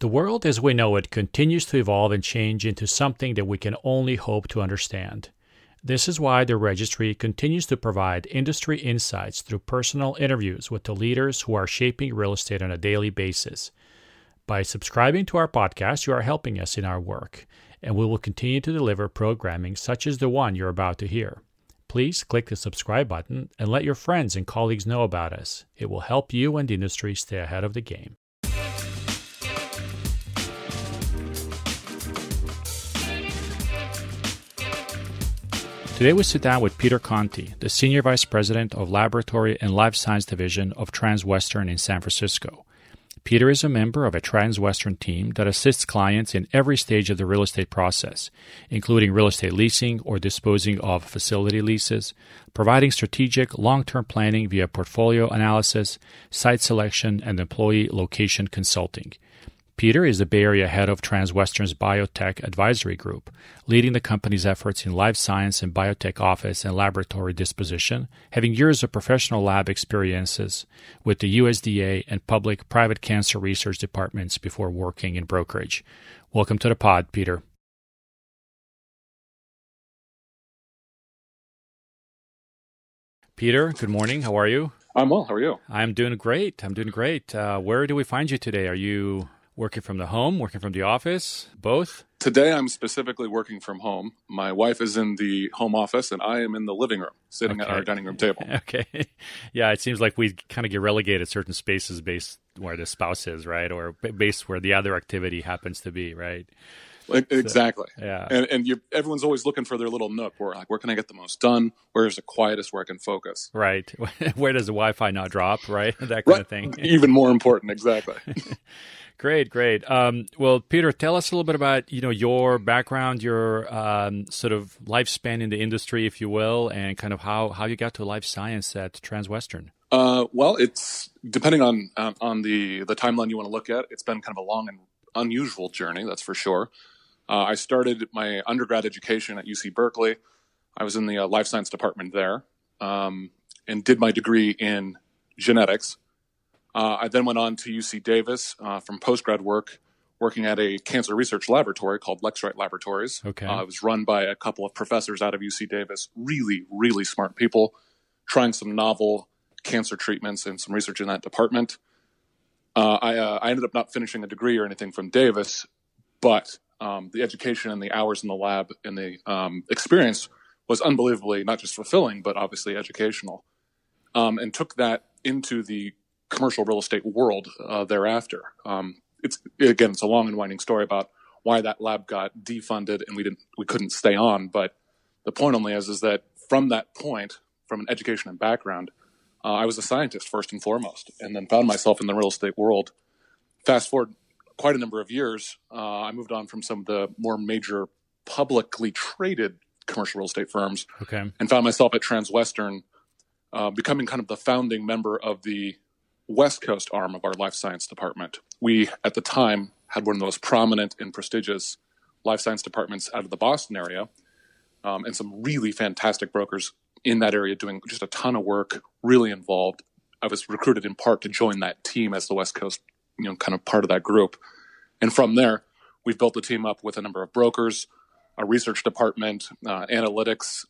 The world as we know it continues to evolve and change into something that we can only hope to understand. This is why the registry continues to provide industry insights through personal interviews with the leaders who are shaping real estate on a daily basis. By subscribing to our podcast, you are helping us in our work, and we will continue to deliver programming such as the one you're about to hear. Please click the subscribe button and let your friends and colleagues know about us. It will help you and the industry stay ahead of the game. Today we sit down with Peter Conti, the Senior Vice President of Laboratory and Life Science Division of Transwestern in San Francisco. Peter is a member of a Transwestern team that assists clients in every stage of the real estate process, including real estate leasing or disposing of facility leases, providing strategic long term planning via portfolio analysis, site selection, and employee location consulting. Peter is the Bay Area head of Transwestern's Biotech Advisory Group, leading the company's efforts in life science and biotech office and laboratory disposition, having years of professional lab experiences with the USDA and public private cancer research departments before working in brokerage. Welcome to the pod, Peter. Peter, good morning. How are you? I'm well. How are you? I'm doing great. I'm doing great. Uh, where do we find you today? Are you Working from the home, working from the office, both? Today I'm specifically working from home. My wife is in the home office and I am in the living room, sitting okay. at our dining room table. Okay. Yeah, it seems like we kind of get relegated certain spaces based where the spouse is, right? Or based where the other activity happens to be, right? Exactly. So, yeah. And, and everyone's always looking for their little nook where, like, where can I get the most done? Where is the quietest where I can focus? Right. where does the Wi Fi not drop, right? That kind right. of thing. Even more important, exactly. Great, great. Um, well, Peter, tell us a little bit about you know your background, your um, sort of lifespan in the industry, if you will, and kind of how how you got to life science at Transwestern. Uh, well, it's depending on on the the timeline you want to look at. It's been kind of a long and unusual journey, that's for sure. Uh, I started my undergrad education at UC Berkeley. I was in the uh, life science department there, um, and did my degree in genetics uh, I then went on to UC Davis uh, from postgrad work, working at a cancer research laboratory called Lexrite Laboratories. Okay. Uh, it was run by a couple of professors out of UC Davis, really, really smart people, trying some novel cancer treatments and some research in that department. Uh, I, uh, I, ended up not finishing a degree or anything from Davis, but um, the education and the hours in the lab and the um, experience was unbelievably not just fulfilling, but obviously educational. Um, and took that into the commercial real estate world uh, thereafter. Um, it's again, it's a long and winding story about why that lab got defunded and we didn't, we couldn't stay on. But the point only is, is that from that point, from an education and background, uh, I was a scientist first and foremost, and then found myself in the real estate world. Fast forward quite a number of years, uh, I moved on from some of the more major publicly traded commercial real estate firms, okay. and found myself at Transwestern, uh, becoming kind of the founding member of the West Coast arm of our life science department. We, at the time, had one of the most prominent and prestigious life science departments out of the Boston area, um, and some really fantastic brokers in that area doing just a ton of work, really involved. I was recruited in part to join that team as the West Coast, you know, kind of part of that group. And from there, we've built the team up with a number of brokers, a research department, uh, analytics,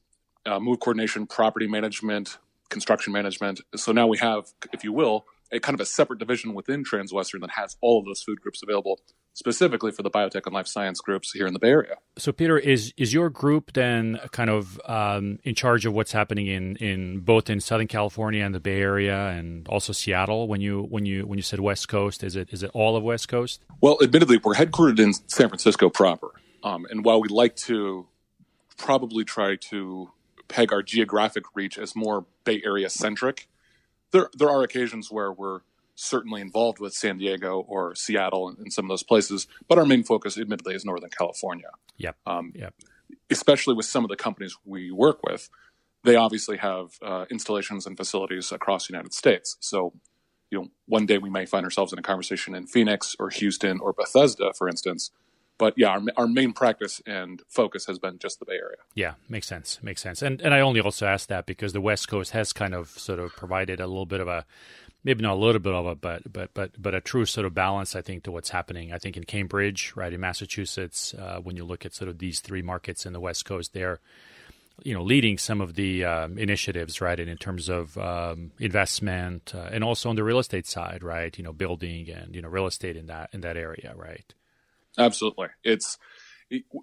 uh, move coordination, property management, construction management. So now we have, if you will, a kind of a separate division within Transwestern that has all of those food groups available specifically for the biotech and life science groups here in the Bay Area. So, Peter, is is your group then kind of um, in charge of what's happening in, in both in Southern California and the Bay Area, and also Seattle? When you when you when you said West Coast, is it is it all of West Coast? Well, admittedly, we're headquartered in San Francisco proper, um, and while we like to probably try to peg our geographic reach as more Bay Area centric there there are occasions where we're certainly involved with San Diego or Seattle and, some of those places, but our main focus, admittedly, is Northern California. Yep. Um, yep. Especially with some of the companies we work with, they obviously have uh, installations and facilities across the United States. So, you know, one day we may find ourselves in a conversation in Phoenix or Houston or Bethesda, for instance, but yeah, our, our main practice and focus has been just the Bay Area. Yeah, makes sense. Makes sense. And and I only also asked that because the West Coast has kind of sort of provided a little bit of a maybe not a little bit of a but but but but a true sort of balance I think to what's happening I think in Cambridge right in Massachusetts uh, when you look at sort of these three markets in the West Coast they're you know leading some of the um, initiatives right and in terms of um, investment uh, and also on the real estate side right you know building and you know real estate in that in that area right absolutely it's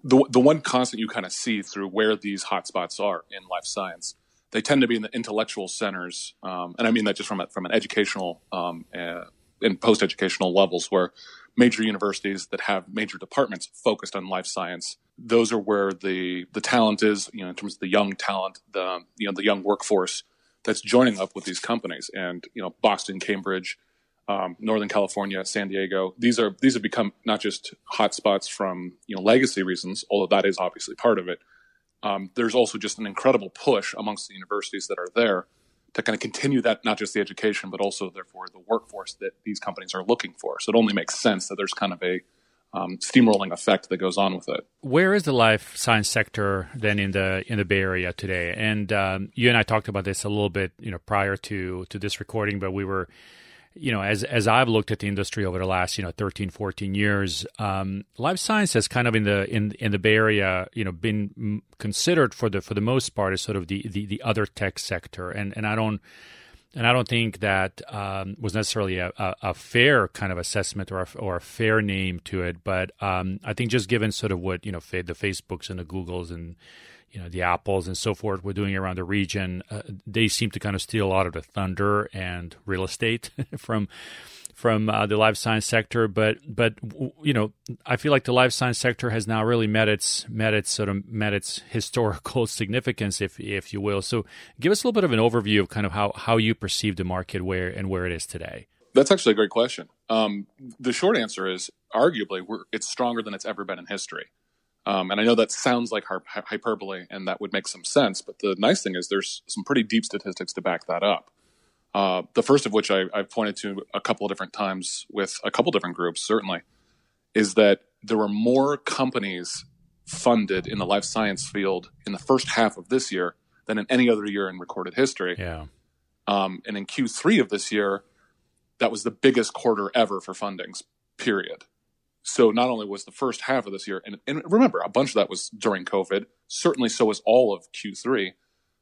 the the one constant you kind of see through where these hotspots are in life science they tend to be in the intellectual centers, um, and I mean that just from a, from an educational um, uh, and post educational levels, where major universities that have major departments focused on life science, those are where the the talent is. You know, in terms of the young talent, the you know the young workforce that's joining up with these companies, and you know Boston, Cambridge. Um, Northern California, San Diego. These are these have become not just hotspots from you know legacy reasons, although that is obviously part of it, um, there's also just an incredible push amongst the universities that are there to kind of continue that, not just the education, but also, therefore, the workforce that these companies are looking for. So it only makes sense that there's kind of a um, steamrolling effect that goes on with it. Where is the life science sector then in the in the Bay Area today? And um, you and I talked about this a little bit, you know, prior to to this recording, but we were you know, as as I've looked at the industry over the last, you know, 13, 14 years, um, life science has kind of in the in in the Bay Area, you know, been considered for the for the most part as sort of the the, the other tech sector, and and I don't. And I don't think that um, was necessarily a, a, a, fair kind of assessment or a, or a fair name to it. But um, I think just given sort of what you know, the Facebooks and the Googles and you know the apples and so forth we're doing around the region uh, they seem to kind of steal a lot of the thunder and real estate from from uh, the life science sector. But but you know i feel like the life science sector has now really met its met its sort of met its historical significance if if you will. So give us a little bit of an overview of kind of how how you perceive the market where and where it is today. That's actually a great question. Um, the short answer is arguably it's stronger than it's ever been in history um, and I know that sounds like hyperbole, and that would make some sense. But the nice thing is there's some pretty deep statistics to back that up. Uh, the first of which I, have pointed to a couple of different times with a couple different groups, certainly, is that there were more companies funded in the life science field in the first half of this year than in any other year in recorded history. Yeah. Um, and in Q3 of this year, that was the biggest quarter ever for fundings, period. So not only was the first half of this year, and, and remember, a bunch of that was during COVID. Certainly, so was all of Q3.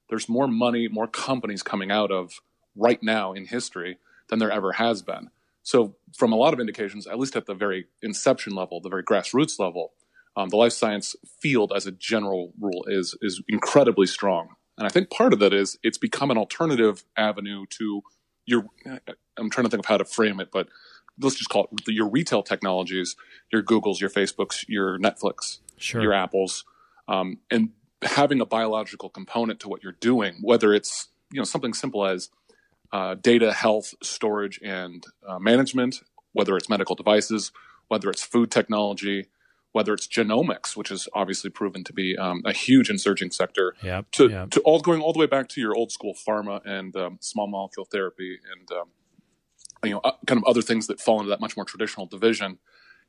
There's more money, more companies coming out of right now in history than there ever has been. So, from a lot of indications, at least at the very inception level, the very grassroots level, um, the life science field, as a general rule, is is incredibly strong. And I think part of that is it's become an alternative avenue to your. I'm trying to think of how to frame it, but let's just call it your retail technologies, your Googles, your Facebooks, your Netflix, sure. your Apples, um, and having a biological component to what you're doing, whether it's you know something simple as uh, data, health, storage, and uh, management, whether it's medical devices, whether it's food technology, whether it's genomics, which is obviously proven to be um, a huge insurging sector, yep, to, yep. to all going all the way back to your old school pharma and um, small molecule therapy and um, you know, uh, kind of other things that fall into that much more traditional division.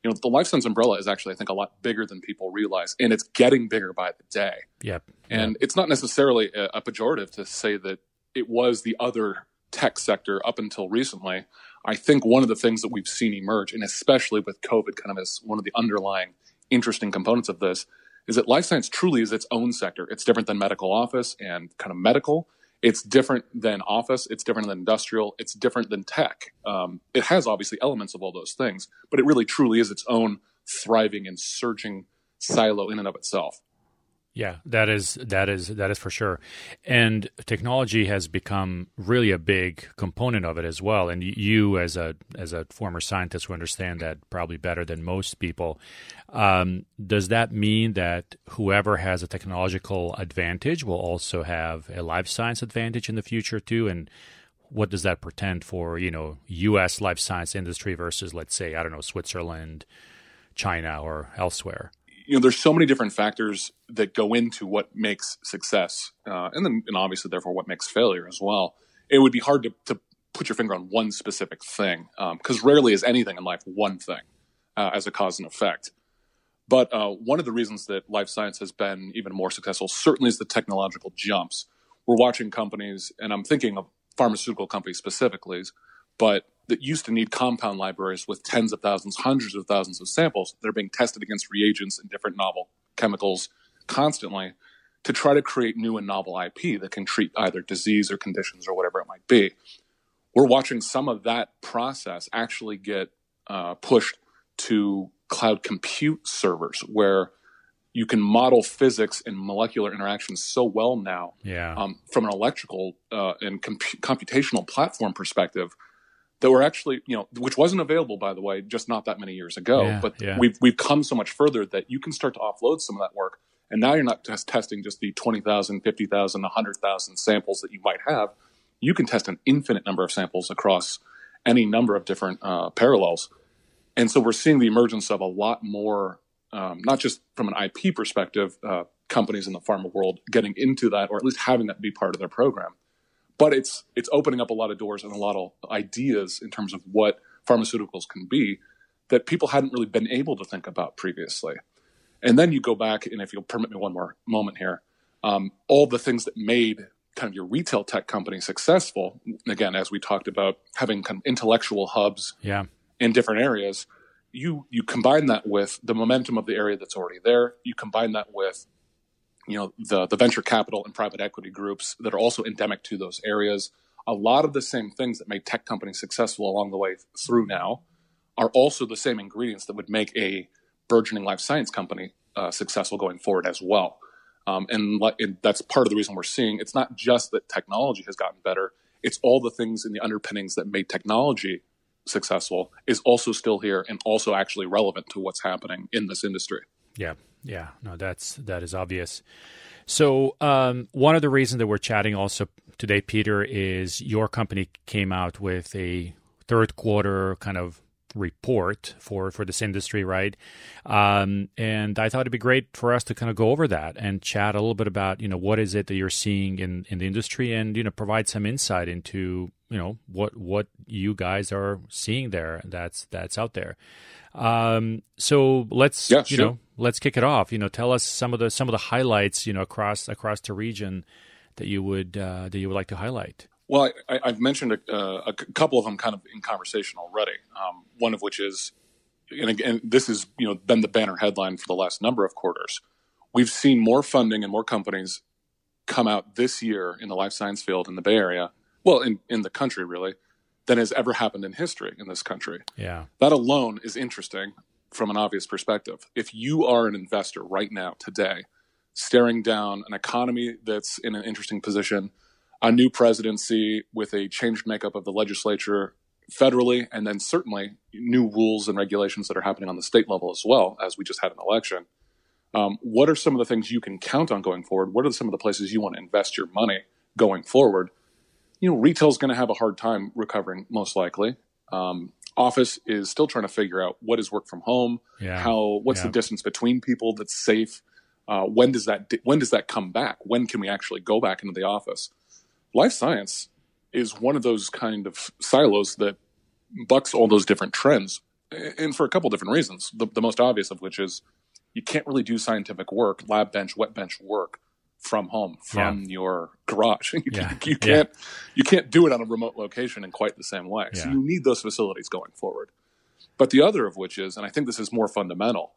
You know, the life science umbrella is actually, I think, a lot bigger than people realize, and it's getting bigger by the day. Yep. And yep. it's not necessarily a, a pejorative to say that it was the other tech sector up until recently. I think one of the things that we've seen emerge, and especially with COVID, kind of as one of the underlying interesting components of this, is that life science truly is its own sector. It's different than medical office and kind of medical it's different than office. It's different than industrial. It's different than tech. Um, it has obviously elements of all those things but it really truly is its own thriving and surging silo in and of itself yeah, that is that is that is for sure. And technology has become really a big component of it as well. And you, as a as a former scientist, who understand that probably better than most people, um, does that mean that whoever has a technological advantage will also have a life science advantage in the future too? And what does that portend for you know U.S. life science industry versus, let's say, I don't know, Switzerland, China, or elsewhere? You know, there's so many different factors that go into what makes success, uh, and then and obviously, therefore, what makes failure as well. It would be hard to, to put your finger on one specific thing because um, rarely is anything in life one thing uh, as a cause and effect. But uh, one of the reasons that life science has been even more successful certainly is the technological jumps. We're watching companies, and I'm thinking of pharmaceutical companies specifically, but that used to need compound libraries with tens of thousands, hundreds of thousands of samples that are being tested against reagents and different novel chemicals constantly to try to create new and novel IP that can treat either disease or conditions or whatever it might be. We're watching some of that process actually get uh, pushed to cloud compute servers where you can model physics and molecular interactions so well now yeah. um, from an electrical uh, and comp- computational platform perspective that we're actually, you know, which wasn't available, by the way, just not that many years ago. Yeah, but yeah. we've we've come so much further that you can start to offload some of that work, and now you're not just testing just the 20,000, 50,000, 100,000 samples that you might have. You can test an infinite number of samples across any number of different uh, parallels, and so we're seeing the emergence of a lot more, um, not just from an IP perspective, uh, companies in the pharma world getting into that, or at least having that be part of their program but it's it's opening up a lot of doors and a lot of ideas in terms of what pharmaceuticals can be that people hadn't really been able to think about previously. And then you go back, and if you'll permit me one more moment here, um, all the things that made kind of your retail tech company successful. Again, as we talked about, having kind of intellectual hubs yeah. in different areas. You you combine that with the momentum of the area that's already there. You combine that with you know the the venture capital and private equity groups that are also endemic to those areas. A lot of the same things that made tech companies successful along the way through now are also the same ingredients that would make a burgeoning life science company uh, successful going forward as well. Um, and, and that's part of the reason we're seeing it's not just that technology has gotten better; it's all the things in the underpinnings that made technology successful is also still here and also actually relevant to what's happening in this industry. Yeah, yeah, no, that's that is obvious. So um, one of the reasons that we're chatting also today, Peter, is your company came out with a third quarter kind of report for for this industry, right? Um, and I thought it'd be great for us to kind of go over that and chat a little bit about you know what is it that you're seeing in in the industry, and you know provide some insight into you know what what you guys are seeing there that's that's out there. Um, so let's Yeah, you sure. know let's kick it off. You know, tell us some of the some of the highlights you know across across the region that you would uh, that you would like to highlight. Well, I, I've mentioned a, uh, a couple of them kind of in conversation already. Um, one of which is, and again, this has you know been the banner headline for the last number of quarters. We've seen more funding and more companies come out this year in the life science field in the Bay Area, well, in, in the country really, than has ever happened in history in this country. Yeah, That alone is interesting from an obvious perspective. If you are an investor right now, today, staring down an economy that's in an interesting position, a new presidency with a changed makeup of the legislature federally, and then certainly new rules and regulations that are happening on the state level as well, as we just had an election. Um, what are some of the things you can count on going forward? What are some of the places you want to invest your money going forward? You know, retail's going to have a hard time recovering, most likely. Um, office is still trying to figure out what is work from home, yeah, how what's Yeah. the distance between people that's safe. Uh, when does that when does that come back? When can we actually go back into the office? Life science is one of those kind of silos that bucks all those different trends, and for a couple different reasons. The, the most obvious of which is you can't really do scientific work, lab bench, wet bench work from home, from your garage. you, Yeah. you can't you can't do it on a remote location in quite the same way. So you need those facilities going forward. But the other of which is, and I think this is more fundamental,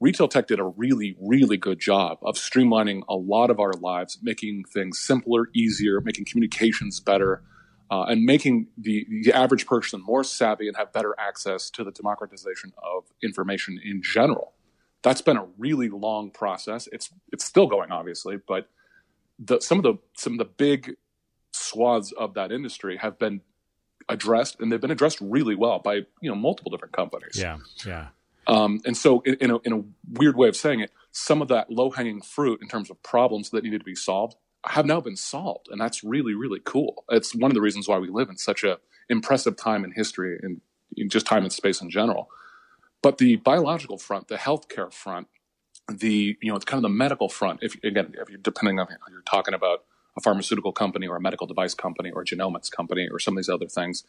retail tech did a really, really good job of streamlining a lot of our lives, making things simpler, easier, making communications better, uh, and making the, the average person more savvy and have better access to the democratization of information in general. That's been a really long process. It's it's still going, obviously, but the, some of the some of the big swaths of that industry have been addressed, and they've been addressed really well by you know multiple different companies. yeah, yeah, Um, and so, in, in, a, in a weird way of saying it, some of that low hanging fruit in terms of problems that needed to be solved have now been solved, and that's really really cool. It's one of the reasons why we live in such a impressive time in history and in just time and space in general. But the biological front, the healthcare front, the you know it's kind of the medical front. If again, if you're depending on you're talking about a pharmaceutical company or a medical device company or a genomics company or some of these other things,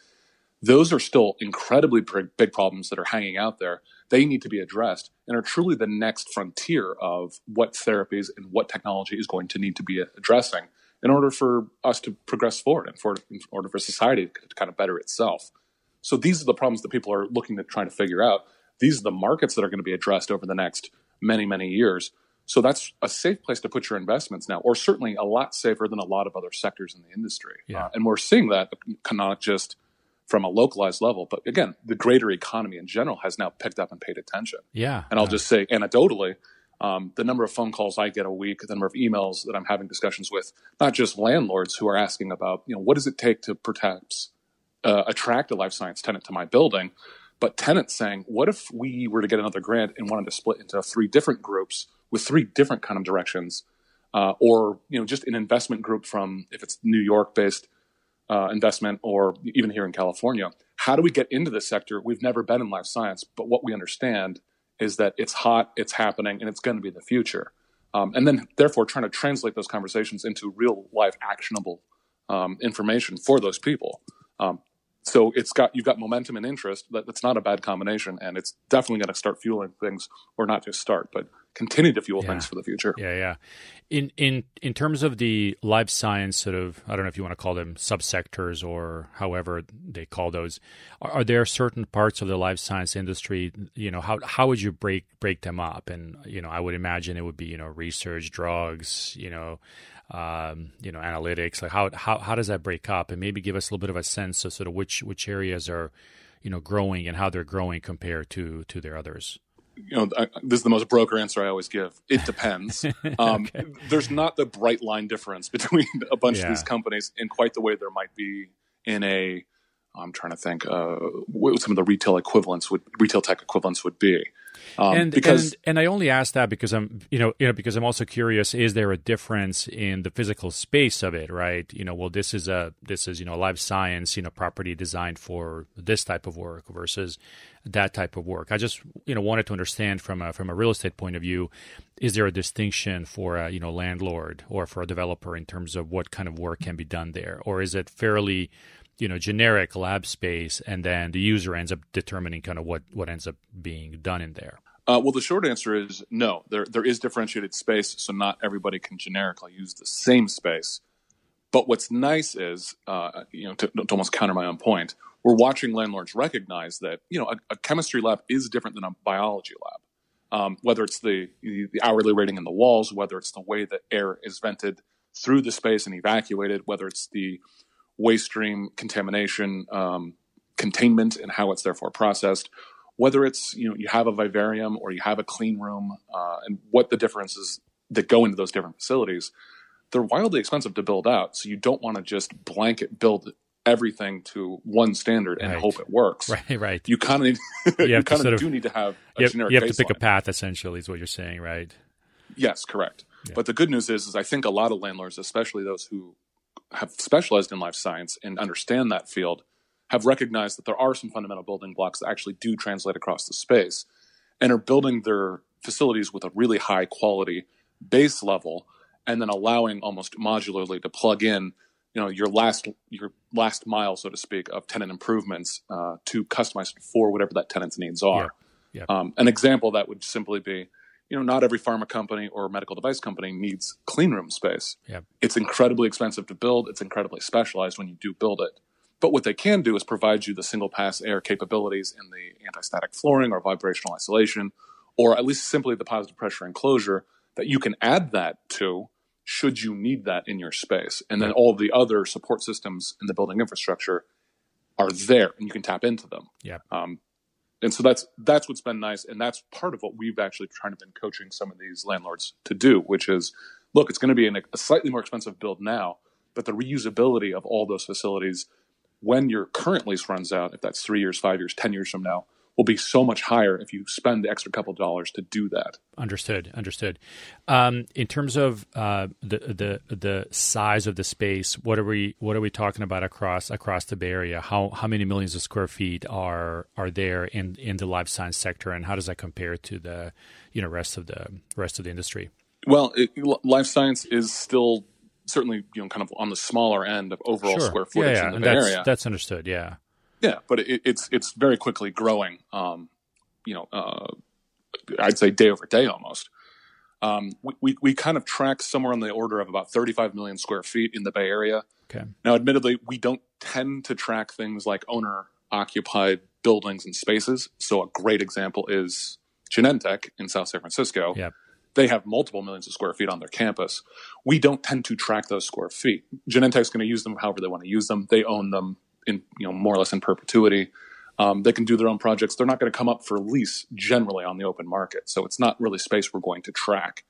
those are still incredibly big, problems that are hanging out there. They need to be addressed and are truly the next frontier of what therapies and what technology is going to need to be addressing in order for us to progress forward and for in order for society to kind of better itself. So these are the problems that people are looking to try to figure out. These are the markets that are going to be addressed over the next many, many years. So that's a safe place to put your investments now, or certainly a lot safer than a lot of other sectors in the industry. Yeah. Uh, and we're seeing that not just from a localized level, but again, the greater economy in general has now picked up and paid attention. Yeah. And I'll just say anecdotally, um, the number of phone calls I get a week, the number of emails that I'm having discussions with, not just landlords who are asking about, you know, what does it take to perhaps uh, attract a life science tenant to my building, but tenants saying, what if we were to get another grant and wanted to split into three different groups with three different kind of directions, uh, or you know, just an investment group from if it's New York based uh, investment or even here in California. How do we get into this sector? We've never been in life science, but what we understand is that it's hot, it's happening, and it's going to be the future. Um, and then, therefore, trying to translate those conversations into real life actionable um, information for those people. Um, so it's got you've got momentum and interest. That, that's not a bad combination, and it's definitely going to start fueling things, or not just start, but continue to fuel Yeah. things for the future. Yeah, yeah. In in in terms of the life science sort of, I don't know if you want to call them subsectors or however they call those. Are, are there certain parts of the life science industry? You know, how how would you break break them up? And you know, I would imagine it would be you know research, drugs, you know. Um, you know, analytics. Like how how how does that break up? And maybe give us a little bit of a sense of sort of which which areas are, you know, growing and how they're growing compared to to their others. you know, I, this is the most broker answer I always give. It depends. Um, There's not the bright line difference between a bunch Yeah. of these companies in quite the way there might be in a. I'm trying to think uh, what some of the retail equivalents would retail tech equivalents would be. Um, and because and, and I only ask that because I'm you know you know because I'm also curious is there a difference in the physical space of it right? You know well this is a this is you know life science you know property designed for this type of work versus that type of work. I just you know wanted to understand from a from a real estate point of view is there a distinction for a you know landlord or for a developer in terms of what kind of work can be done there? Or is it fairly you know generic lab space and then the user ends up determining kind of what what ends up being done in there Uh, well, the short answer is no. There there is differentiated space, so not everybody can generically use the same space. But what's nice is, uh, you know, to, to almost counter my own point, we're watching landlords recognize that you know a, a chemistry lab is different than a biology lab. Um, whether it's the the hourly rating in the walls, whether it's the way that air is vented through the space and evacuated, whether it's the waste stream contamination um, containment and how it's therefore processed, whether it's you know you have a vivarium or you have a clean room, uh, and what the differences that go into those different facilities, they're wildly expensive to build out. So you don't want to just blanket build everything to one standard and Right. hope it works. right right You kind of need, You you, kind of do need to have a you have, generic you have to pick a path essentially is what you're saying right Yes, correct. But the good news is, is I think a lot of landlords, especially those who have specialized in life science and understand that field, have recognized that there are some fundamental building blocks that actually do translate across the space, and are building their facilities with a really high quality base level, and then allowing almost modularly to plug in, you know, your last your last mile, so to speak, of tenant improvements uh, to customize for whatever that tenant's needs are. Yeah. Um, an example that would simply be you know, not every pharma company or medical device company needs clean room space. Yeah. It's incredibly expensive to build. It's incredibly specialized when you do build it. But what they can do is provide you the single pass air capabilities in the anti-static flooring or vibrational isolation, or at least simply the positive pressure enclosure that you can add that to should you need that in your space. And then all of the other support systems in the building infrastructure are there and you can tap into them. Yeah. Um, and so that's that's what's been nice, and that's part of what we've actually trying to been coaching some of these landlords to do, which is, look, it's going to be an, a slightly more expensive build now, but the reusability of all those facilities when your current lease runs out, if that's three years, five years, ten years from now, will be so much higher if you spend the extra couple dollars to do that. Understood. Understood. Um, in terms of uh, the the the size of the space, what are we what are we talking about across across the Bay Area? How how many millions of square feet are are there in in the life science sector, and how does that compare to the you know rest of the rest of the industry? Well, it, life science is still certainly you know kind of on the smaller end of overall square footage yeah, yeah. in the Bay that's Area. that's understood. Yeah. Yeah, but it, it's it's very quickly growing. Um, you know, uh, I'd say day over day almost. Um, we, we we kind of track somewhere on the order of about 35 million square feet in the Bay Area. Okay. Now, admittedly, we don't tend to track things like owner occupied buildings and spaces. So a great example is Genentech in South San Francisco. Yep. They have multiple millions of square feet on their campus. We don't tend to track those square feet. Genentech's going to use them however they want to use them. They own them in you know more or less in perpetuity. Um, they can do their own projects. They're not going to come up for lease generally on the open market. So it's not really space we're going to track.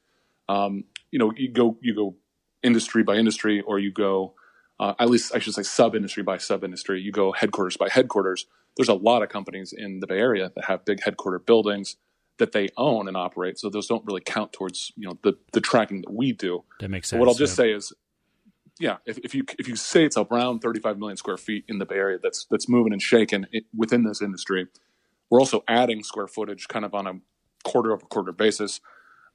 Um, you know, you go you go industry by industry, or you go uh, at least I should say sub industry by sub industry. You go headquarters by headquarters. There's a lot of companies in the Bay Area that have big headquarter buildings that they own and operate. So those don't really count towards you know the the tracking that we do. That makes sense. But what I'll just yeah. say is, yeah, if, if you if you say it's around 35 million square feet in the Bay Area that's that's moving and shaking within this industry, we're also adding square footage kind of on a quarter over quarter basis.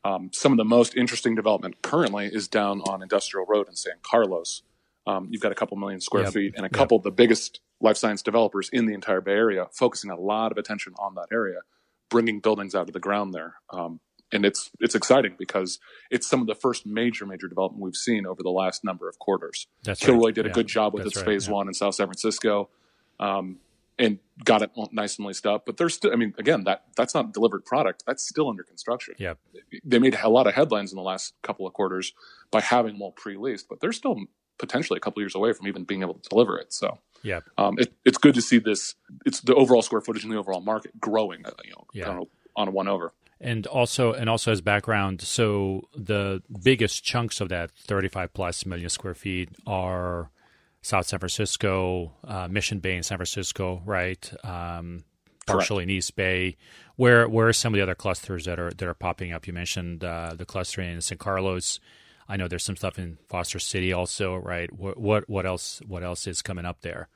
Um, some of the most interesting development currently is down on Industrial Road in San Carlos. Um, you've got a couple million square yep. feet and a couple yep. of the biggest life science developers in the entire Bay Area focusing a lot of attention on that area, bringing buildings out of the ground there. Um, and it's it's exciting because it's some of the first major major development we've seen over the last number of quarters. That's Kilroy right. did a good job with That's its right. phase yeah. one in South San Francisco, um, and got it nice and leased up. But there's still, I mean, again, that that's not delivered product. That's still under construction. Yeah, they made a lot of headlines in the last couple of quarters by having them all pre-leased, but they're still potentially a couple years away from even being able to deliver it. So yeah, um, it, it's good to see this. It's the overall square footage in the overall market growing. You know, yeah. on a one over. And also, and also as background, so the biggest chunks of that 35 plus million square feet are South San Francisco, uh, Mission Bay in San Francisco, right? Um, partially in East Bay. Where where are some of the other clusters that are that are popping up? You mentioned uh, the cluster in San Carlos. I know there's some stuff in Foster City also, right? What what, what else what else is coming up there?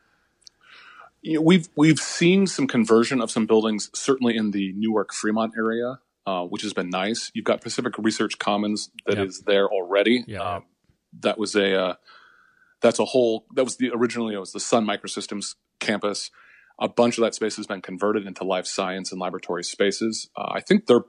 You know, we've we've seen some conversion of some buildings, certainly in the Newark Fremont area, uh, which has been nice. You've got Pacific Research Commons that yep. is there already. Yeah. Um, that was a uh, that's a whole that was the originally it was the Sun Microsystems campus. A bunch of that space has been converted into life science and laboratory spaces. Uh, I think they're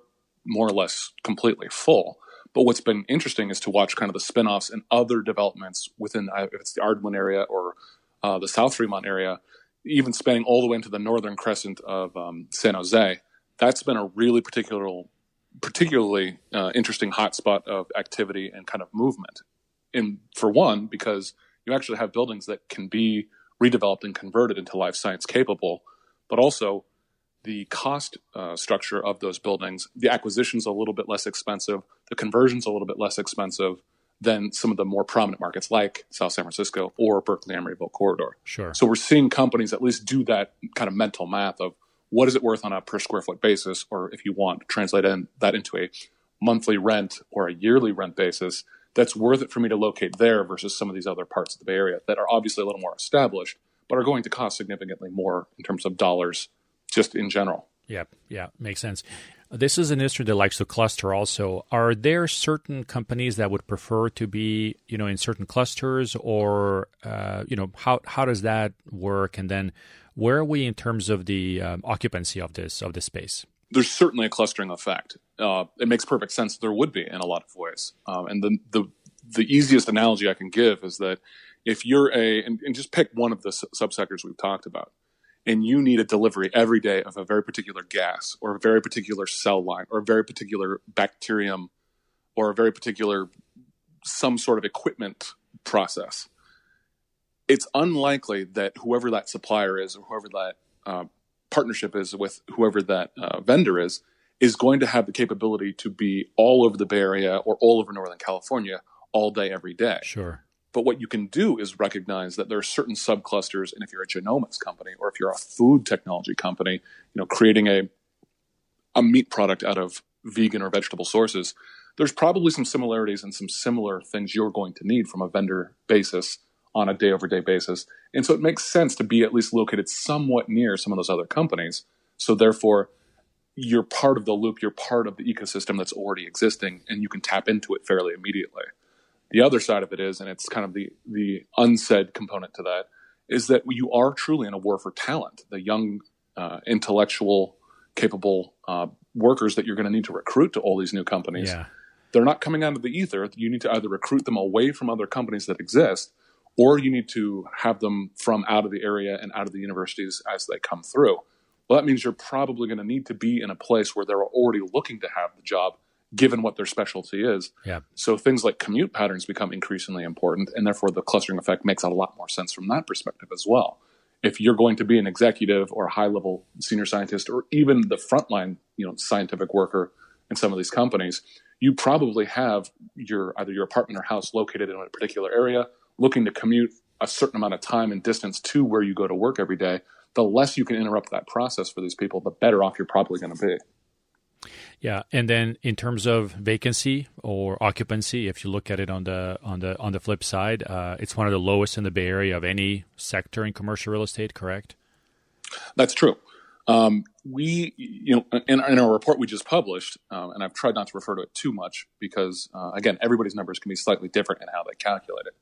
more or less completely full. But what's been interesting is to watch kind of the spin-offs and other developments within uh, if it's the Ardenwood area or uh, the South Fremont area, even spanning all the way into the northern crescent of um, San Jose. That's been a really particular, particularly uh, interesting hotspot of activity and kind of movement. And for one, because you actually have buildings that can be redeveloped and converted into life science capable, but also the cost uh, structure of those buildings, the acquisition's a little bit less expensive, the conversion's a little bit less expensive than some of the more prominent markets like South San Francisco or Berkeley Emeryville corridor. Sure. So we're seeing companies at least do that kind of mental math of what is it worth on a per square foot basis, or if you want, translate in, that into a monthly rent or a yearly rent basis that's worth it for me to locate there versus some of these other parts of the Bay Area that are obviously a little more established, but are going to cost significantly more in terms of dollars just in general. Yeah, yeah, makes sense. This is an industry that likes to cluster also. Are there certain companies that would prefer to be, you know, in certain clusters or, uh, you know, how, how does that work? And then where are we in terms of the um, occupancy of this, of this space? There's certainly a clustering effect. Uh, it makes perfect sense. There would be in a lot of ways. Um, and the, the, the easiest analogy I can give is that if you're a, and, and just pick one of the subsectors we've talked about and you need a delivery every day of a very particular gas or a very particular cell line or a very particular bacterium or a very particular some sort of equipment process it's unlikely that whoever that supplier is or whoever that uh, partnership is with whoever that uh, vendor is is going to have the capability to be all over the bay area or all over northern california all day every day. Sure. But what you can do is recognize that there are certain subclusters, and if you're a genomics company or if you're a food technology company, you know, creating a a meat product out of vegan or vegetable sources, there's probably some similarities and some similar things you're going to need from a vendor basis on a day over day basis. And so it makes sense to be at least located somewhat near some of those other companies. So therefore, you're part of the loop, you're part of the ecosystem that's already existing, and you can tap into it fairly immediately. The other side of it is, and it's kind of the the unsaid component to that, is that you are truly in a war for talent. The young, uh, intellectual, capable uh, workers that you're going to need to recruit to all these new companies. Yeah. They're not coming out of the ether. You need to either recruit them away from other companies that exist, or you need to have them from out of the area and out of the universities as they come through. Well, that means you're probably going to need to be in a place where they're already looking to have the job, given what their specialty is. Yeah. So things like commute patterns become increasingly important, and therefore the clustering effect makes a lot more sense from that perspective as well. If you're going to be an executive or a high level senior scientist, or even the frontline, you know, scientific worker in some of these companies, you probably have your either your apartment or house located in a particular area looking to commute a certain amount of time and distance to where you go to work every day, the less you can interrupt that process for these people, the better off you're probably going to be. Yeah, and then in terms of vacancy or occupancy, if you look at it on the on the on the flip side, uh, it's one of the lowest in the Bay Area of any sector in commercial real estate. Correct? That's true. Um, we, you know, in, in, our report we just published, um, and I've tried not to refer to it too much because, uh, again, everybody's numbers can be slightly different in how they calculate it.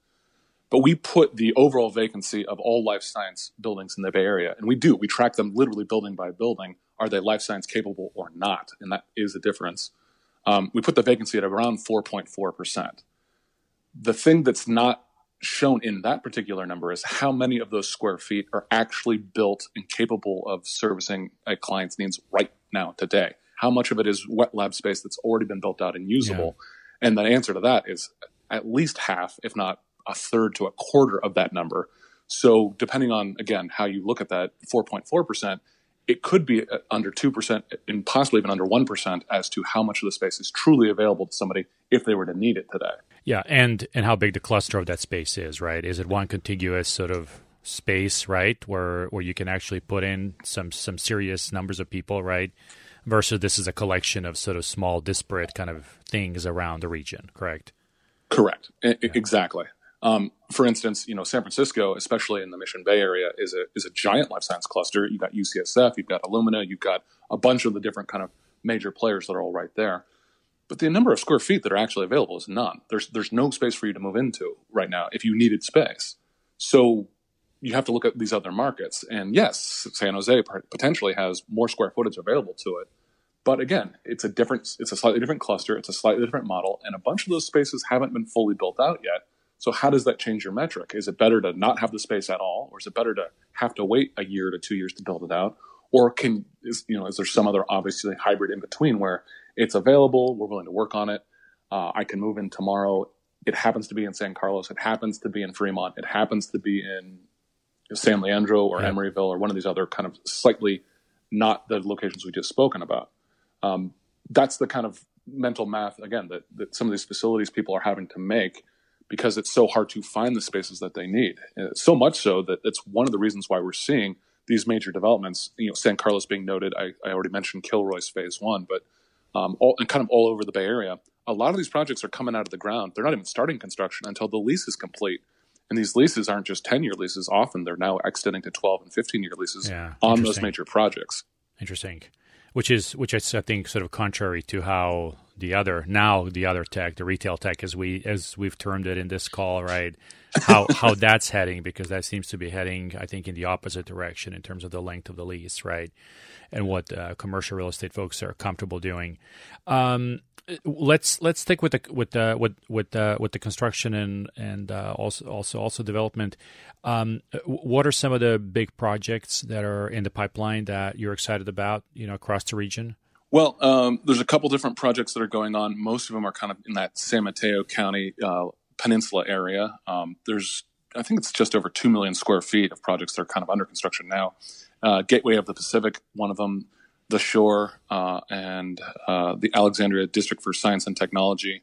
But we put the overall vacancy of all life science buildings in the Bay Area, and we do. We track them literally building by building. Are they life science capable or not? And that is a difference. Um, we put the vacancy at around 4.4%. The thing that's not shown in that particular number is how many of those square feet are actually built and capable of servicing a client's needs right now, today. How much of it is wet lab space that's already been built out and usable? Yeah. And the answer to that is at least half, if not a third to a quarter of that number. So depending on again how you look at that 4.4 percent, it could be uh, under two percent and possibly even under one percent as to how much of the space is truly available to somebody if they were to need it today. Yeah, and and how big the cluster of that space is, right? Is it one contiguous sort of space, right, where where you can actually put in some some serious numbers of people, right? Versus this is a collection of sort of small, disparate kind of things around the region, correct? Correct. Yeah. Exactly. Um, for instance, you know, San Francisco, especially in the Mission Bay area, is a is a giant life science cluster. You've got UCSF, you've got Illumina, you've got a bunch of the different kind of major players that are all right there. But the number of square feet that are actually available is none. There's there's no space for you to move into right now if you needed space. So you have to look at these other markets. And yes, San Jose potentially has more square footage available to it. But again, it's a different, it's a slightly different cluster, it's a slightly different model, and a bunch of those spaces haven't been fully built out yet. So how does that change your metric? Is it better to not have the space at all, or is it better to have to wait a year to two years to build it out? Or can is you know is there some other obviously hybrid in between where it's available, we're willing to work on it, uh, I can move in tomorrow. It happens to be in San Carlos. It happens to be in Fremont. It happens to be in San Leandro or yeah. Emeryville or one of these other kind of slightly not the locations we just spoken about. Um, that's the kind of mental math again that, that some of these facilities people are having to make because it's so hard to find the spaces that they need. So much so that it's one of the reasons why we're seeing these major developments. You know, San Carlos being noted. I, I already mentioned Kilroy's Phase One, but um, all, and kind of all over the Bay Area. A lot of these projects are coming out of the ground. They're not even starting construction until the lease is complete. And these leases aren't just 10 year leases. Often they're now extending to 12 and 15 year leases yeah, on those major projects. Interesting. Which is, which is, I think, sort of contrary to how the other now the other tech, the retail tech, as we as we've termed it in this call, right? How how that's heading because that seems to be heading, I think, in the opposite direction in terms of the length of the lease, right? And what uh, commercial real estate folks are comfortable doing. Um, let's let's stick with the with the with with uh, with the construction and and uh, also also also development. Um, what are some of the big projects that are in the pipeline that you're excited about? You know, across the region. Well, um, there's a couple different projects that are going on. Most of them are kind of in that San Mateo County uh, peninsula area. Um, there's, I think it's just over 2 million square feet of projects that are kind of under construction now. Uh, Gateway of the Pacific, one of them, The Shore, uh, and uh, the Alexandria District for Science and Technology.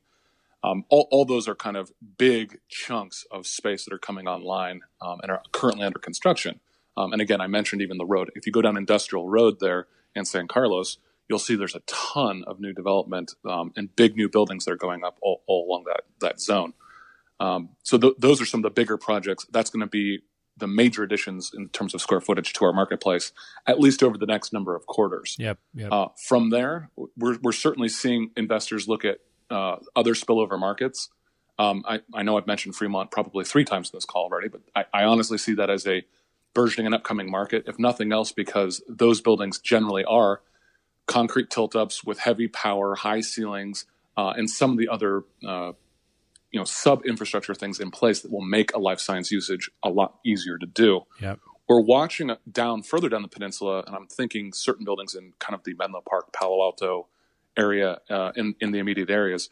Um, all, all, those are kind of big chunks of space that are coming online um, and are currently under construction. Um, and again, I mentioned even the road. If you go down Industrial Road there in San Carlos, you'll see there's a ton of new development um, and big new buildings that are going up all, all along that that zone. Um, so th- those are some of the bigger projects. That's going to be the major additions in terms of square footage to our marketplace, at least over the next number of quarters. Yep. yep. Uh, from there, we're we're certainly seeing investors look at uh, other spillover markets. Um, I, I, know I've mentioned Fremont probably three times in this call already, but I, I honestly see that as a burgeoning and upcoming market, if nothing else, because those buildings generally are concrete tilt ups with heavy power, high ceilings, uh, and some of the other uh, you know sub infrastructure things in place that will make a life science usage a lot easier to do. Yep. We're watching down further down the peninsula, and I'm thinking certain buildings in kind of the Menlo Park, Palo Alto area uh, in in the immediate areas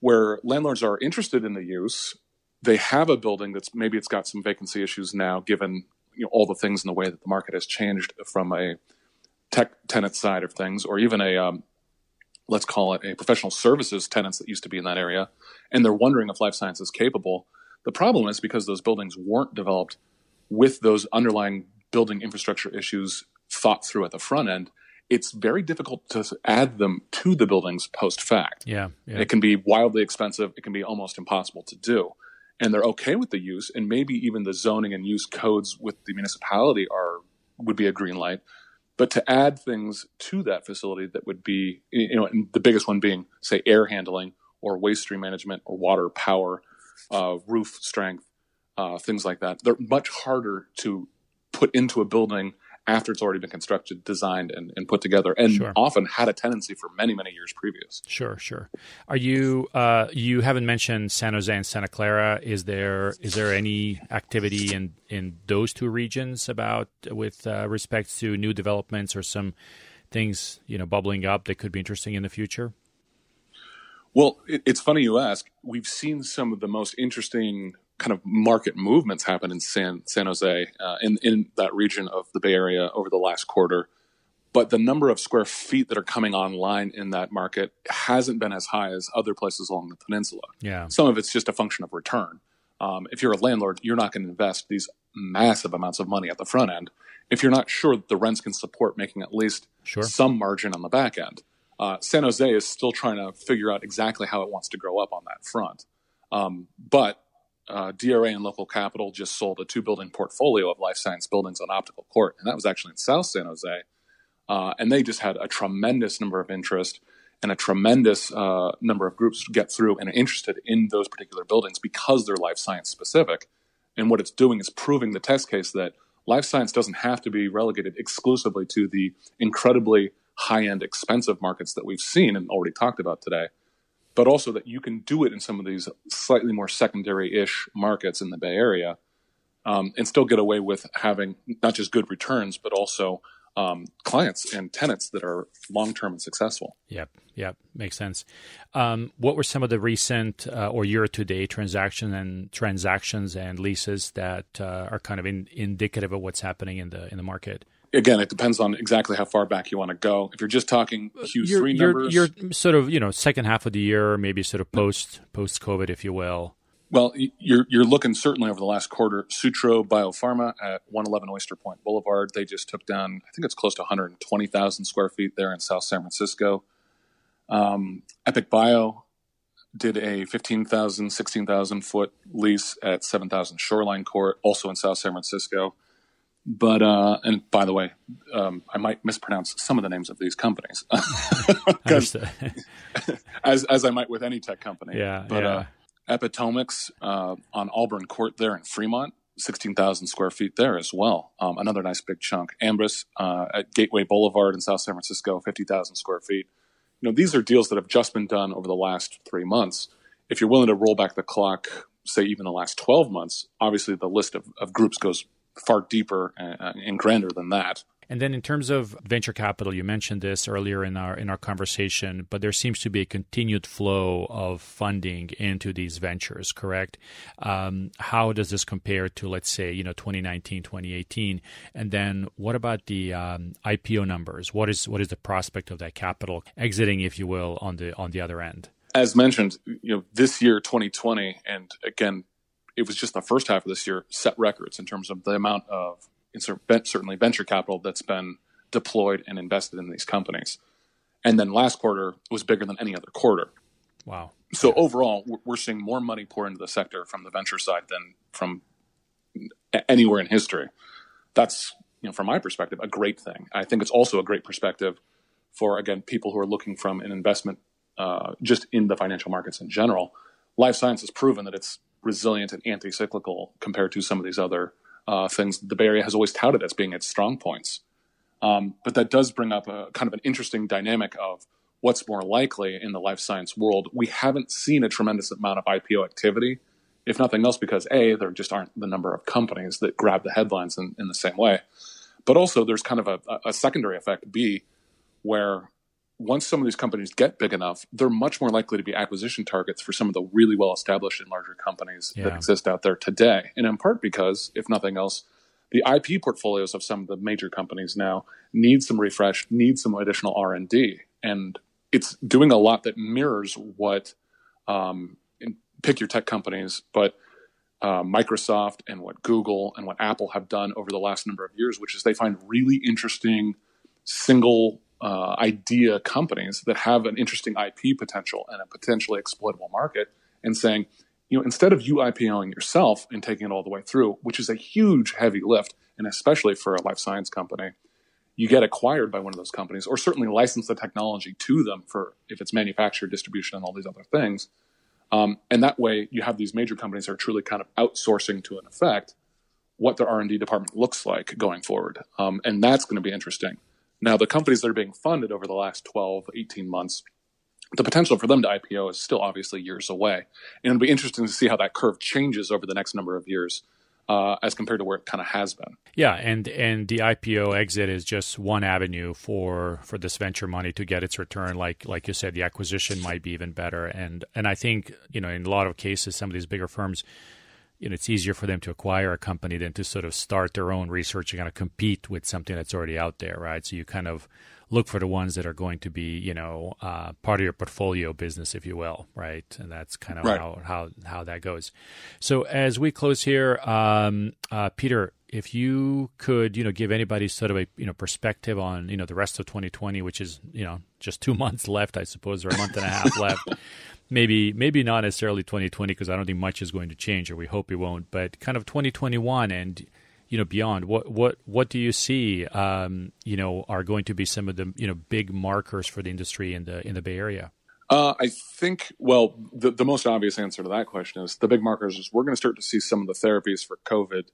where landlords are interested in the use. They have a building that's maybe it's got some vacancy issues now, given you know, all the things in the way that the market has changed from a tech tenant side of things, or even a um, let's call it a professional services tenants that used to be in that area, and they're wondering if life science is capable. The problem is because those buildings weren't developed with those underlying building infrastructure issues thought through at the front end, it's very difficult to add them to the buildings post fact. Yeah, yeah. It can be wildly expensive. It can be almost impossible to do. And they're okay with the use, and maybe even the zoning and use codes with the municipality are would be a green light. But to add things to that facility that would be, you know, the biggest one being, say, air handling or waste stream management or water power, uh, roof strength, uh, things like that, they're much harder to put into a building after it's already been constructed, designed, and, and put together, and sure. often had a tenancy for many, many years previous. Sure, sure. Are you uh, you haven't mentioned San Jose and Santa Clara? Is there is there any activity in in those two regions about with uh, respect to new developments or some things you know bubbling up that could be interesting in the future? Well, it, it's funny you ask. We've seen some of the most interesting kind of market movements happen in San San Jose uh, in in that region of the Bay Area over the last quarter. But the number of square feet that are coming online in that market hasn't been as high as other places along the peninsula. Yeah, some of it's just a function of return. Um, if you're a landlord, you're not going to invest these massive amounts of money at the front end if you're not sure that the rents can support making at least sure. some margin on the back end. Uh, San Jose is still trying to figure out exactly how it wants to grow up on that front. Um, but uh, DRA and local capital just sold a two building portfolio of life science buildings on Optical Court, and that was actually in South San Jose. Uh, and they just had a tremendous number of interest and a tremendous uh, number of groups get through and are interested in those particular buildings because they're life science specific. And what it's doing is proving the test case that life science doesn't have to be relegated exclusively to the incredibly high end, expensive markets that we've seen and already talked about today but also that you can do it in some of these slightly more secondary-ish markets in the Bay Area, um, and still get away with having not just good returns, but also um, clients and tenants that are long-term and successful. Yep, yep, makes sense. Um, what were some of the recent uh, or year-to-date transactions and transactions and leases that uh, are kind of in, indicative of what's happening in the in the market? Again, it depends on exactly how far back you want to go. If you're just talking Q3 you're, numbers, you're, you're sort of you know second half of the year, maybe sort of post post COVID, if you will. Well, you're you're looking certainly over the last quarter. Sutro Biopharma at 111 Oyster Point Boulevard, they just took down. I think it's close to 120,000 square feet there in South San Francisco. Um, Epic Bio did a 15,000, 16,000 foot lease at 7,000 Shoreline Court, also in South San Francisco. But uh, and by the way, um, I might mispronounce some of the names of these companies, as as I might with any tech company. Yeah, but yeah. Uh, Epitomics uh, on Auburn Court there in Fremont, sixteen thousand square feet there as well. Um, another nice big chunk. Ambrus uh, at Gateway Boulevard in South San Francisco, fifty thousand square feet. You know, these are deals that have just been done over the last three months. If you're willing to roll back the clock, say even the last twelve months, obviously the list of, of groups goes far deeper and, and grander than that. And then in terms of venture capital, you mentioned this earlier in our in our conversation, but there seems to be a continued flow of funding into these ventures, correct? Um, how does this compare to let's say, you know, 2019, 2018? And then what about the um, IPO numbers? What is what is the prospect of that capital exiting, if you will, on the on the other end? As mentioned, you know, this year 2020 and again it was just the first half of this year set records in terms of the amount of certainly venture capital that's been deployed and invested in these companies. And then last quarter was bigger than any other quarter. Wow. So yeah. overall, we're seeing more money pour into the sector from the venture side than from anywhere in history. That's, you know, from my perspective, a great thing. I think it's also a great perspective for, again, people who are looking from an investment uh, just in the financial markets in general. Life science has proven that it's resilient and anti-cyclical compared to some of these other uh, things the Bay Area has always touted as being its strong points. Um, but that does bring up a kind of an interesting dynamic of what's more likely in the life science world, we haven't seen a tremendous amount of IPO activity, if nothing else, because A, there just aren't the number of companies that grab the headlines in, in the same way. But also, there's kind of a, a secondary effect, B, where once some of these companies get big enough, they're much more likely to be acquisition targets for some of the really well established and larger companies yeah. that exist out there today. And in part because, if nothing else, the IP portfolios of some of the major companies now need some refresh, need some additional R and D, and it's doing a lot that mirrors what um, pick your tech companies, but uh, Microsoft and what Google and what Apple have done over the last number of years, which is they find really interesting single uh, idea companies that have an interesting IP potential and a potentially exploitable market, and saying, you know, instead of you IPOing yourself and taking it all the way through, which is a huge heavy lift, and especially for a life science company, you get acquired by one of those companies, or certainly license the technology to them for if it's manufactured, distribution, and all these other things. Um, and that way, you have these major companies that are truly kind of outsourcing to an effect what their R&D department looks like going forward. Um, and that's going to be interesting. Now, the companies that are being funded over the last 12, 18 months, the potential for them to IPO is still obviously years away. And it'll be interesting to see how that curve changes over the next number of years uh, as compared to where it kind of has been. Yeah, and and the IPO exit is just one avenue for for this venture money to get its return. Like like you said, the acquisition might be even better. And and I think you know in a lot of cases, some of these bigger firms. You know, it's easier for them to acquire a company than to sort of start their own research and kind of compete with something that's already out there, right? So you kind of look for the ones that are going to be, you know, uh, part of your portfolio business, if you will, right? And that's kind of right. how, how how that goes. So as we close here, um, uh, Peter, if you could, you know, give anybody sort of a you know perspective on you know the rest of 2020, which is you know just two months left, I suppose, or a month and a half left. Maybe maybe not necessarily 2020 because I don't think much is going to change, or we hope it won't. But kind of 2021 and you know beyond what what what do you see um, you know are going to be some of the you know big markers for the industry in the in the Bay Area? Uh, I think well the the most obvious answer to that question is the big markers is we're going to start to see some of the therapies for COVID.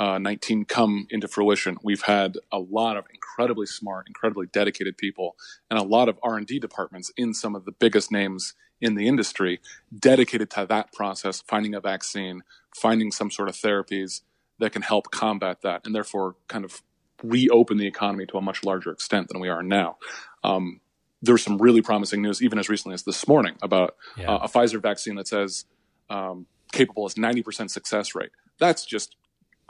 Uh, 19 come into fruition. We've had a lot of incredibly smart, incredibly dedicated people, and a lot of R&D departments in some of the biggest names in the industry dedicated to that process, finding a vaccine, finding some sort of therapies, that can help combat that and therefore kind of reopen the economy to a much larger extent than we are now. Um, there's some really promising news, even as recently as this morning, about yeah. uh, a Pfizer vaccine that says um, capable as 90% success rate. That's just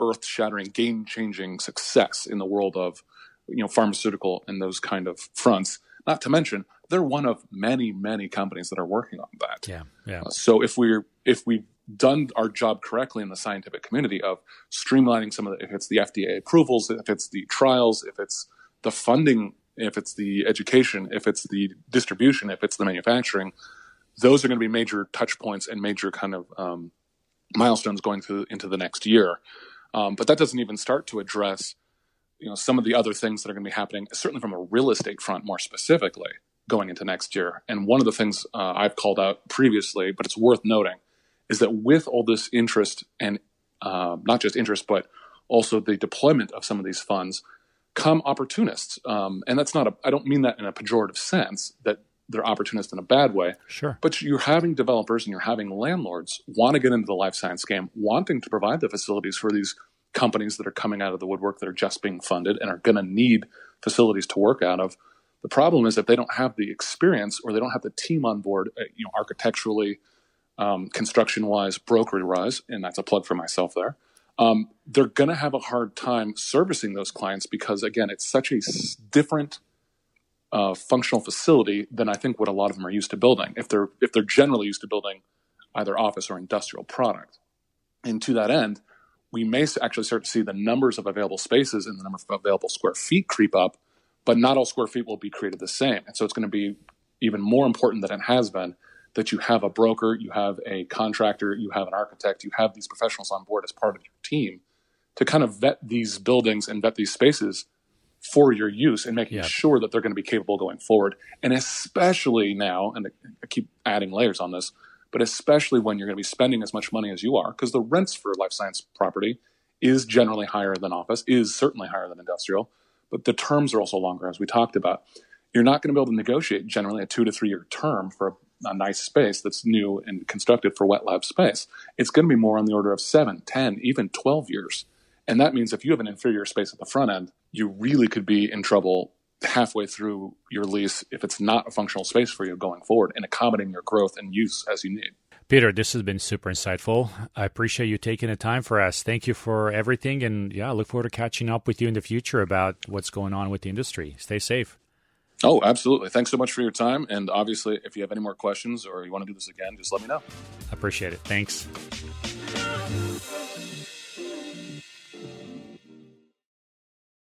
earth-shattering, game-changing success in the world of you know pharmaceutical and those kind of fronts. Not to mention, they're one of many, many companies that are working on that. Yeah, yeah. Uh, so if we're if we've done our job correctly in the scientific community of streamlining some of the, if it's the FDA approvals, if it's the trials, if it's the funding, if it's the education, if it's the distribution, if it's the manufacturing, those are going to be major touch points and major kind of um, milestones going through into the next year. Um, but that doesn't even start to address, you know, some of the other things that are going to be happening, certainly from a real estate front more specifically going into next year. And one of the things uh, I've called out previously, but it's worth noting, is that with all this interest and uh, not just interest, but also the deployment of some of these funds, come opportunists. Um, and that's not a, I don't mean that in a pejorative sense that they're opportunists in a bad way. Sure. But you're having developers and you're having landlords want to get into the life science game, wanting to provide the facilities for these companies that are coming out of the woodwork that are just being funded and are going to need facilities to work out of. The problem is that they don't have the experience or they don't have the team on board, uh, you know, architecturally, um, construction wise, brokerage wise, and that's a plug for myself there. Um, they're going to have a hard time servicing those clients because, again, it's such a different uh, functional facility than I think what a lot of them are used to building. If they're if they're generally used to building either office or industrial product, and to that end, we may actually start to see the numbers of available spaces and the number of available square feet creep up, but not all square feet will be created the same, and so it's going to be even more important than it has been that you have a broker, you have a contractor, you have an architect, you have these professionals on board as part of your team to kind of vet these buildings and vet these spaces for your use and making yeah. sure that they're going to be capable going forward. And especially now, and I keep adding layers on this, but especially when you're going to be spending as much money as you are, because the rents for life science property is generally higher than office, is certainly higher than industrial, but the terms are also longer, as we talked about you're not going to be able to negotiate generally a two to three year term for a, a nice space that's new and constructed for wet lab space. It's going to be more on the order of seven, 10, even 12 years. And that means if you have an inferior space at the front end, you really could be in trouble halfway through your lease if it's not a functional space for you going forward and accommodating your growth and use as you need. Peter, this has been super insightful. I appreciate you taking the time for us. Thank you for everything. And yeah, I look forward to catching up with you in the future about what's going on with the industry. Stay safe. Oh, absolutely. Thanks so much for your time. And obviously, if you have any more questions or you want to do this again, just let me know. I appreciate it. Thanks.